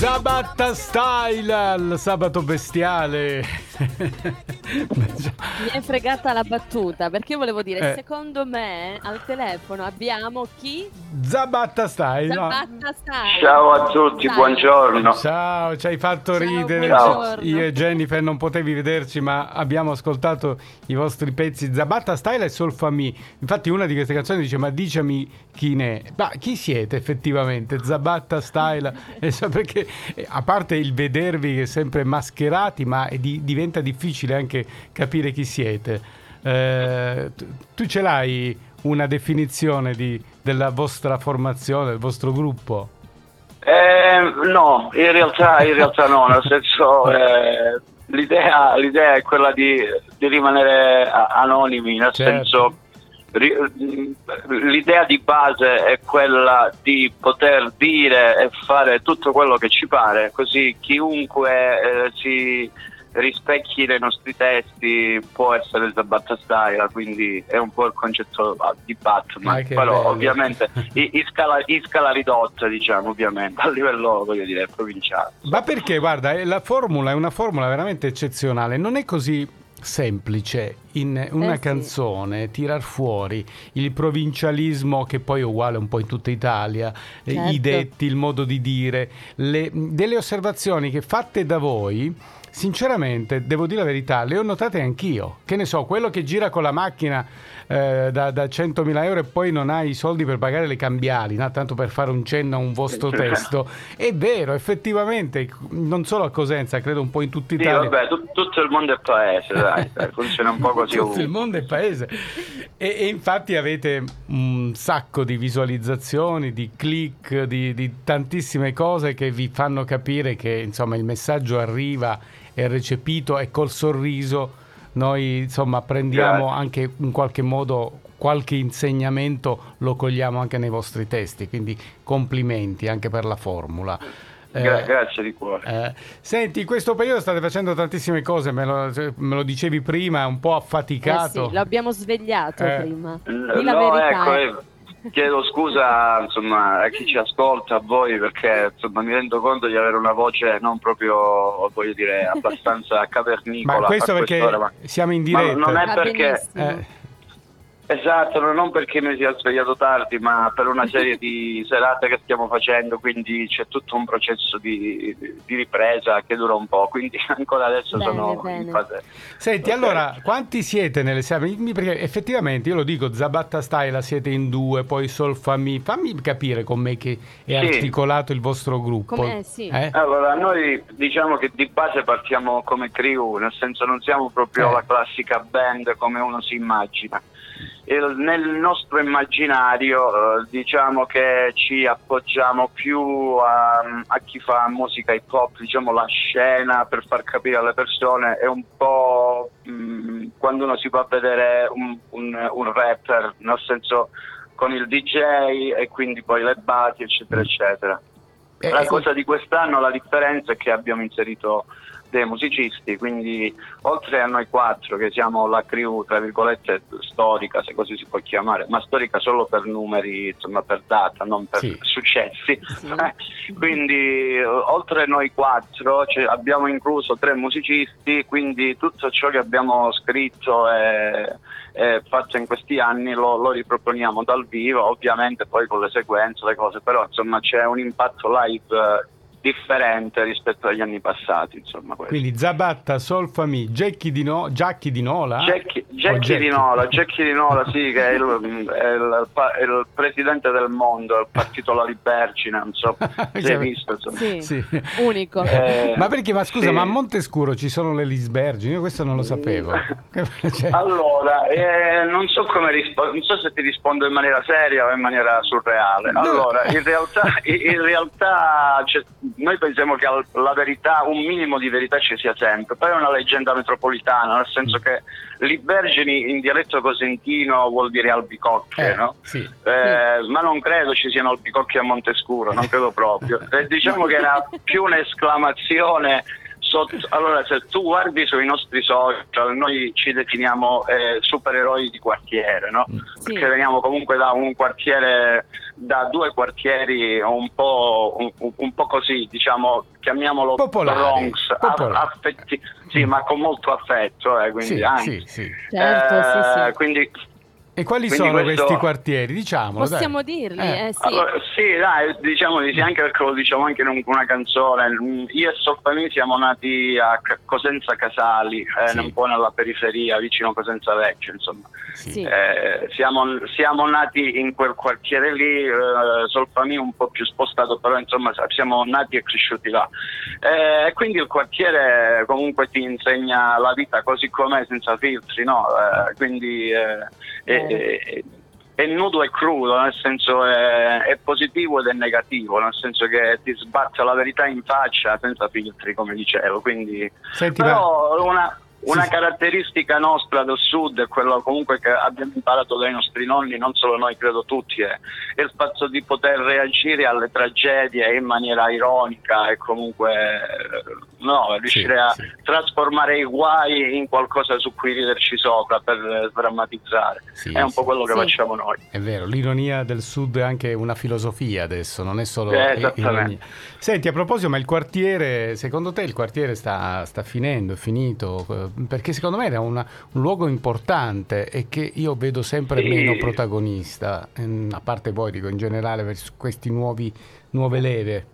Zabatta Style il sabato bestiale. Mi è fregata la battuta perché io volevo dire, Eh. secondo me al telefono abbiamo chi? Zabatta Style. no? Zabatta Style. Ciao a tutti, Dai. buongiorno. Ciao, ci hai fatto Ciao, ridere. buongiorno. Io e Jennifer non potevi vederci, ma abbiamo ascoltato i vostri pezzi. Zabatta Style e Solfami. Infatti, una di queste canzoni dice: Ma dicemi chi ne. Ma chi siete effettivamente? Zabatta Style. E so perché, eh, a parte il vedervi che è sempre mascherati, ma è di- diventa difficile anche capire chi siete. Eh, tu, tu ce l'hai una definizione di- della vostra formazione, del vostro gruppo? Eh, no, in realtà, in realtà no, nel senso eh, l'idea, l'idea è quella di, di rimanere a- anonimi, nel Certo. senso ri- l'idea di base è quella di poter dire e fare tutto quello che ci pare, così chiunque eh, si rispecchi nei nostri testi può essere Zabatta Style, quindi è un po' il concetto di Batman, Ah, però bello. ovviamente in, in scala, in scala ridotta diciamo ovviamente a livello voglio dire provinciale. Ma perché, guarda, eh, la formula è una formula veramente eccezionale, non è così semplice in una Eh sì. canzone tirar fuori il provincialismo che poi è uguale un po' in tutta Italia, eh, Certo. i detti, il modo di dire, le- delle osservazioni che fatte da voi, sinceramente, devo dire la verità, le ho notate anch'io. Che ne so, quello che gira con la macchina eh, da, da 100.000 euro e poi non ha i soldi per pagare le cambiali, no? tanto per fare un cenno a un vostro testo. È vero, effettivamente, non solo a Cosenza, credo un po' in tutta Sì, Italia. vabbè, tut- tutto il mondo è paese, dai, funziona un po' così Tutto il ovunque. mondo è paese. E, e infatti avete un sacco di visualizzazioni, di click, di, di tantissime cose che vi fanno capire che insomma il messaggio arriva, è recepito e col sorriso noi insomma prendiamo Grazie. anche in qualche modo qualche insegnamento lo cogliamo anche nei vostri testi, quindi complimenti anche per la formula. Gra- Eh, grazie di cuore. eh, senti, in questo periodo state facendo tantissime cose, me lo, me lo dicevi prima, un po' Eh affaticato. sì, lo abbiamo svegliato Eh. prima. La no, verità. ecco, eh, chiedo scusa insomma, a chi ci ascolta, a voi, perché insomma, mi rendo conto di avere una voce non proprio, voglio dire, abbastanza cavernicola. Ma questo perché ma- siamo in ma diretta. non è Va perché... benissimo. Eh, Esatto, no- non perché mi sia svegliato tardi, ma per una serie di serate che stiamo facendo, quindi c'è tutto un processo di, di ripresa che dura un po', quindi ancora adesso Bene, sono bene. in fase... Senti, Ok. allora, quanti siete nelle serate? Mi- Perché effettivamente io lo dico, Zabatta Style siete in due, poi Solfami. Fammi capire com'è che è Sì. articolato il vostro gruppo. Com'è? Sì. Eh? Allora, noi diciamo che di base partiamo come crew, nel senso non siamo proprio Eh. la classica band come uno si immagina. Il- nel nostro immaginario eh, diciamo che ci appoggiamo più a, a chi fa musica hip hop, diciamo la scena per far capire alle persone è un po' mh, quando uno si va a vedere un, un- un rapper, nel senso con il DJ e quindi poi le basi eccetera eccetera. Eh, La eh, cosa di quest'anno, la differenza è che abbiamo inserito dei musicisti, quindi oltre a noi quattro che siamo la crew, tra virgolette, storica, se così si può chiamare, ma storica solo per numeri, insomma per data, non per Sì. successi. Sì. quindi oltre a noi quattro cioè, abbiamo incluso tre musicisti, quindi tutto ciò che abbiamo scritto e, e fatto in questi anni lo, lo riproponiamo dal vivo, ovviamente poi con le sequenze, le cose, però insomma c'è un impatto live differente rispetto agli anni passati, insomma. questo. Quindi Zabatta, Solfami, Jackie di, no, Giacchi di Nola. Jackie, Jackie Jackie? di Nola, Jackie di Nola, sì, che è il, è il è il presidente del mondo, il partito La Libercina, non so se hai visto. Insomma. Sì. Sì. Unico. Eh, Ma perché, ma scusa, sì. ma a Montescuro ci sono le Lisbergini? Io questo non lo sapevo. Cioè, Allora, eh, non so come rispo- non so se ti rispondo in maniera seria o in maniera surreale. No. Allora, in realtà, in realtà cioè, noi pensiamo che la verità, un minimo di verità ci sia sempre, poi è una leggenda metropolitana, nel senso che Libergini in dialetto cosentino vuol dire albicocche, eh, no? sì. Eh, ma non credo ci siano albicocchi a Montescuro, non credo proprio. Eh, diciamo che era più un'esclamazione sotto- allora, se tu guardi sui nostri social, noi ci definiamo eh, supereroi di quartiere, no? Sì. Perché veniamo comunque da un quartiere, da due quartieri un po', un, un po' così, diciamo, chiamiamolo Popolari, Bronx, popolari. affetti- sì, ma con molto affetto, eh, quindi Sì, anzi. sì, sì. Certo, Eh, sì, sì. Quindi E quali Quindi sono questo- questi quartieri? Diciamolo, dai. Possiamo dirli, Eh. eh, sì. Allora, sì, dai, diciamo di sì, anche perché lo diciamo anche in un- una canzone. Io e Solfami siamo nati a Cosenza Casali, eh, Sì. un po' nella periferia, vicino a Cosenza Vecchio, insomma. Sì. Eh, siamo, siamo nati in quel quartiere lì, eh, Solfami un po' più spostato, però insomma siamo nati e cresciuti là. Eh, E quindi il quartiere comunque ti insegna la vita così com'è, senza filtri, no? Eh, quindi eh, è- è- è nudo e crudo, nel senso è, è positivo ed è negativo, nel senso che ti sbatte la verità in faccia senza filtri, come dicevo. Quindi, Senti, però una, una Sì, caratteristica nostra del sud è quello comunque che abbiamo imparato dai nostri nonni, non solo noi, credo tutti, è, è il fatto di poter reagire alle tragedie in maniera ironica e comunque eh, no, riuscire a sì. trasformare i guai in qualcosa su cui riderci sopra per eh, sdrammatizzare. Sì, è un po' sì. quello che Sì. facciamo noi. È vero, l'ironia del sud è anche una filosofia adesso, non è solo Eh, ironia. Senti, a proposito, ma il quartiere, secondo te il quartiere sta, sta finendo, è finito? Eh, Perché secondo me era una- un luogo importante e che io vedo sempre Sì. meno protagonista, ehm, a parte voi, dico in generale, verso questi nuovi, nuove leve.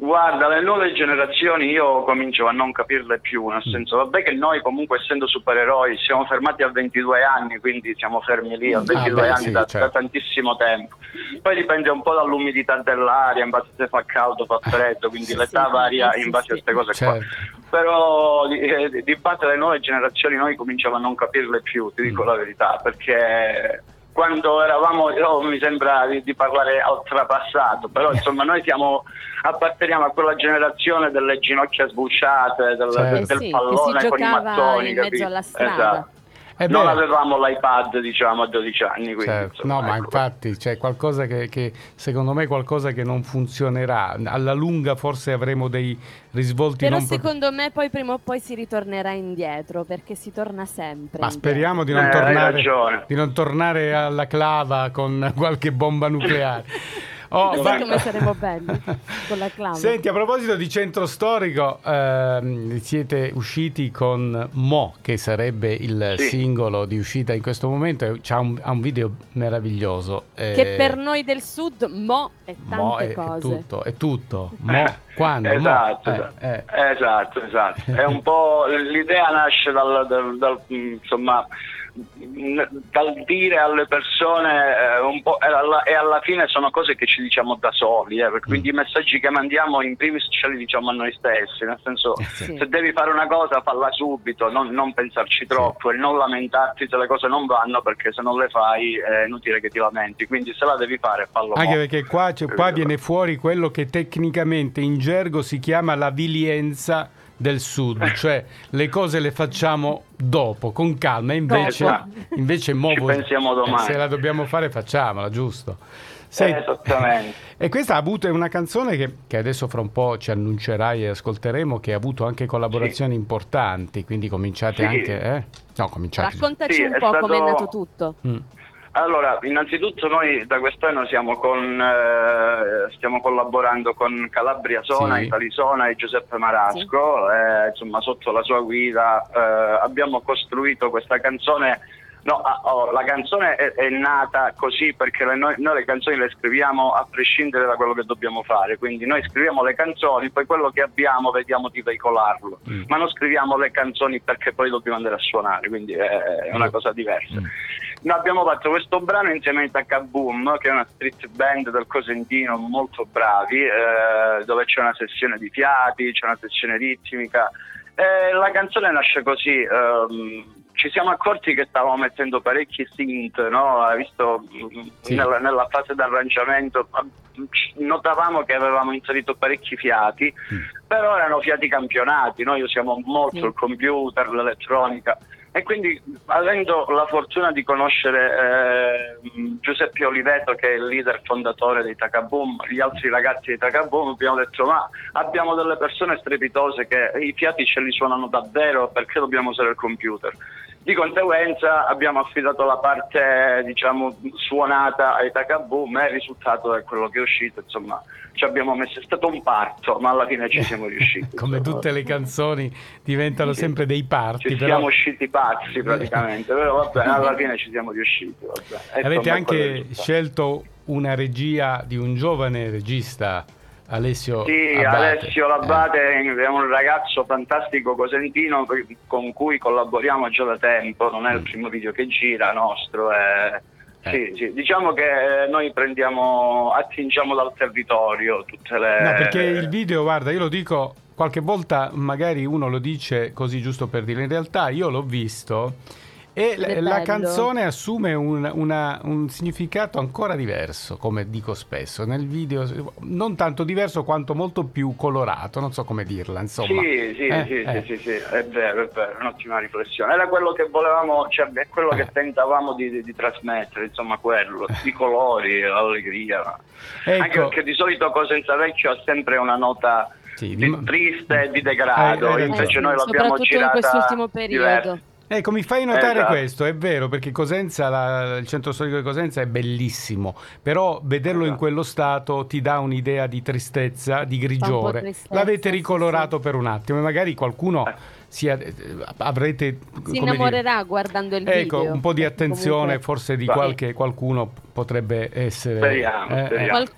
Guarda, le nuove generazioni io comincio a non capirle più, nel senso, vabbè che noi comunque essendo supereroi siamo fermati a 22 anni, quindi siamo fermi lì a 22 beh, anni sì, da, certo. da tantissimo tempo. Poi dipende un po' dall'umidità dell'aria, in base a se fa caldo, fa freddo, quindi Sì, l'età sì, varia in base a queste cose Certo. qua. Però di, eh, di base le nuove generazioni noi cominciamo a non capirle più, ti dico Mm. la verità, perché quando eravamo, io mi sembra di, di parlare al trapassato, però insomma noi siamo, apparteniamo a quella generazione delle ginocchia sbucciate, del, Certo. del Eh sì, che si pallone con i mattoni, in mezzo capito? alla strada. Esatto. Eh non beh, avevamo l'iPad diciamo a 12 anni, quindi, certo. insomma, no, ma ecco. infatti c'è qualcosa che, che secondo me è qualcosa che non funzionerà. Alla lunga forse avremo dei risvolti Però secondo me poi prima o poi si ritornerà indietro perché si torna sempre. Ma indietro. speriamo di non, Eh, tornare, di non tornare alla clava con qualche bomba nucleare. Oh, va- come saremo belli con la clava. Senti, a proposito di centro storico, ehm, siete usciti con Mo, che sarebbe il Sì. singolo di uscita in questo momento. un, ha un video meraviglioso. eh, Che per noi del sud mo è tante Mo è, è cose. tutto, è tutto. Mo, quando? Mo, Esatto, eh, eh. esatto, esatto. È un po' l'idea nasce dal, dal- dal, mm, insomma dal dire alle persone eh, un po' e alla, e alla fine sono cose che ci diciamo da soli, eh, quindi i messaggi che mandiamo in primis ce li diciamo a noi stessi, nel senso Eh, sì. Sì. se devi fare una cosa falla subito, non, non pensarci troppo e non lamentarti se le cose non vanno perché se non le fai è inutile che ti lamenti, quindi se la devi fare fallo Anche mo. perché qua, c'è- qua viene fuori quello che tecnicamente in gergo si chiama la vilienza del sud, cioè le cose le facciamo dopo, con calma, invece, Esatto. invece pensiamo domani. se la dobbiamo fare facciaamola, giusto? Eh, Senti, esattamente. e questa ha avuto è una canzone che, che adesso fra un po' ci annuncerai e ascolteremo, che ha avuto anche collaborazioni importanti, quindi cominciate Sì. anche... Eh? No, cominciate. Raccontaci Sì, un po' stato- come è nato tutto. Mm. Allora, innanzitutto noi da quest'anno con, eh, stiamo collaborando con Calabria Sona, Sì. Italisona e Giuseppe Marasco, eh, insomma sotto la sua guida eh, abbiamo costruito questa canzone. No, ah, oh, la canzone è, è nata così perché le- noi, noi le canzoni le scriviamo a prescindere da quello che dobbiamo fare, quindi noi scriviamo le canzoni, poi quello che abbiamo vediamo di veicolarlo, Mm. ma non scriviamo le canzoni perché poi dobbiamo andare a suonare, quindi è, una Mm. cosa diversa. Mm. Noi abbiamo fatto questo brano insieme ai Takaboom, che è una street band del Cosentino molto bravi, eh, dove c'è una sessione di fiati, c'è una sessione ritmica. E la canzone nasce così. ehm, ci siamo accorti che stavamo mettendo parecchi synth, no? Visto Sì. nella, nella fase d'arrangiamento notavamo che avevamo inserito parecchi fiati, Mm. però erano fiati campionati, noi usiamo molto Sì. il computer, l'elettronica. E quindi avendo la fortuna di conoscere eh, Giuseppe Oliveto che è il leader fondatore di Takaboom, gli altri ragazzi di Takaboom, abbiamo detto ma abbiamo delle persone strepitose che i fiati ce li suonano davvero perché dobbiamo usare il computer. Di conseguenza abbiamo affidato la parte diciamo suonata ai Takaboom e il risultato è quello che è uscito, insomma ci abbiamo messo, è stato un parto, ma alla fine ci siamo riusciti. Come tutte le canzoni diventano Sì. sempre dei parti. Ci però... siamo usciti pazzi praticamente, però vabbè, alla fine ci siamo riusciti. Avete insomma, anche scelto una regia di un giovane regista, Alessio Sì, Abate. Alessio Labate è un ragazzo fantastico cosentino con cui collaboriamo già da tempo, non è il primo video che gira nostro. è- Eh. Sì, sì. Diciamo che eh, noi prendiamo, attingiamo dal territorio tutte le... No, perché il video, guarda, io lo dico, qualche volta magari uno lo dice così giusto per dire, in realtà io l'ho visto e la canzone assume un, una- un significato ancora diverso, come dico spesso, nel video non tanto diverso quanto molto più colorato, non so come dirla, insomma. Sì, sì, Eh, sì, eh. sì, sì, sì, è vero, è vero, un'ottima riflessione. Era quello che volevamo, cioè è quello che Eh. tentavamo di, di- di trasmettere, insomma, quello, i colori, l'allegria. Ecco. Anche perché di solito Cosenza Vecchio ha sempre una nota Sì, di di- triste e di Eh, degrado, hai invece ragione. noi l'abbiamo girata in quest'ultimo periodo. diversa. Ecco, mi fai notare Esatto. questo, è vero, perché Cosenza, la- il centro storico di Cosenza è bellissimo, però vederlo in Esatto. quello stato ti dà un'idea di tristezza, di grigiore. tristezza, L'avete sì, ricolorato per un attimo e magari qualcuno Eh. sia, eh, avrete... Si come innamorerà guardando il dire, Ecco, video. un po' di perché attenzione comunque forse di Sì. qualche qualcuno potrebbe essere... Speriamo, eh, eh. speriamo. qual-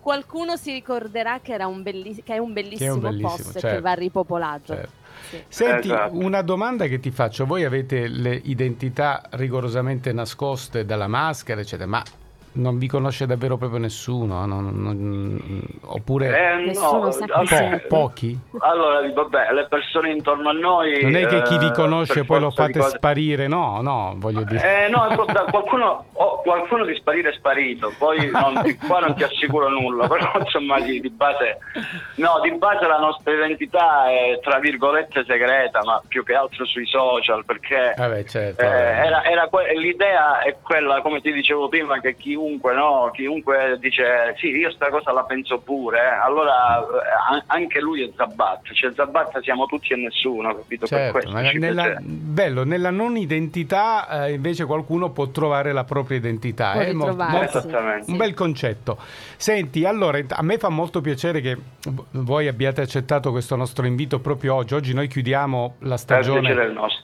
qualcuno si ricorderà che, era un belli- che è un bellissimo, bellissimo, posto e certo. che va ripopolato. Certo. Sì. Senti, Esatto. una domanda che ti faccio, voi avete le identità rigorosamente nascoste dalla maschera, eccetera, ma non vi conosce davvero proprio nessuno? Non- non- oppure Eh, chi eh, siete. po- pochi? Allora, vabbè, le persone intorno a noi... Non è che chi vi eh, conosce poi lo fate cose- sparire, no, no, voglio dire. Eh, no, qualcuno, oh, qualcuno di sparire è sparito, poi non ti- qua non ti assicuro nulla, però insomma di, di base, no, di base la nostra identità è tra virgolette segreta, ma più che altro sui social, perché Vabbè, certo. eh, vabbè. era, era que- l'idea è quella, come ti dicevo prima, che chiunque, no, chiunque dice sì, io sta cosa la penso pure, eh, allora eh, an- anche lui è Zabatta, cioè Zabatta siamo tutti e nessuno, capito? per Certo, questo nella, bello, nella non identità eh, invece qualcuno può trovare la propria identità. Può è mo- molto- Esattamente. un bel concetto. Senti, allora, a me fa molto piacere che voi abbiate accettato questo nostro invito proprio oggi. Oggi noi chiudiamo la stagione,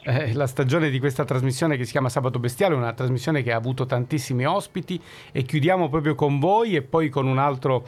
eh, la stagione di questa trasmissione che si chiama Sabato Bestiale, una trasmissione che ha avuto tantissimi ospiti e chiudiamo proprio con voi e poi con un altro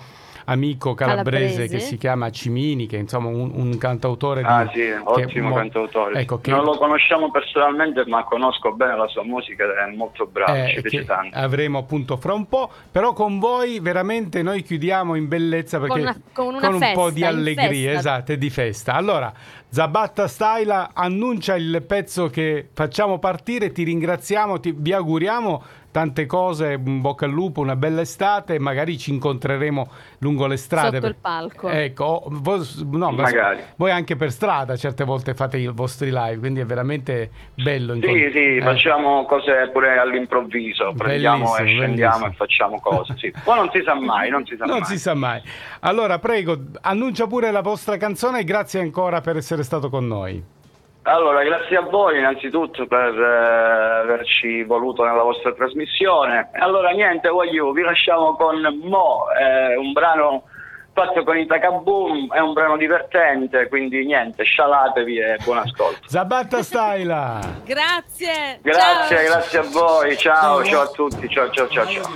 amico calabrese, Calabrese. che si chiama Cimini, che è insomma un, un cantautore di- Ah sì, che- ottimo mo- cantautore. Ecco, che, Non lo conosciamo personalmente, ma conosco bene la sua musica è molto bravo, eh, ci piace tanto. avremo appunto fra un po', però con voi veramente noi chiudiamo in bellezza perché Con una- con una un po' festa, di in allegria, esatto, e di festa. Allora, Zabatta Styla annuncia il pezzo che facciamo partire, ti ringraziamo, ti- vi auguriamo tante cose, un bocca al lupo, una bella estate, magari ci incontreremo lungo le strade. Sotto il palco. Ecco, voi, no, ma- Magari. voi anche per strada certe volte fate i vostri live, quindi è veramente bello. Sì, incont- sì, eh. facciamo cose pure all'improvviso, prendiamo Bellissimo, e scendiamo bellissimo. e facciamo cose, sì. Poi non si sa mai, non si sa Non mai. si sa mai. Allora, prego, annuncia pure la vostra canzone e grazie ancora per essere stato con noi. Allora, grazie a voi innanzitutto per eh, averci voluto nella vostra trasmissione. Allora, niente, voglio, vi lasciamo con Mo, eh, un brano fatto con i Takaboom, è un brano divertente, quindi niente, scialatevi e buon ascolto. Zabatta Styla! Grazie. Grazie, ciao. grazie a voi, ciao, ciao a tutti, ciao ciao ciao ciao.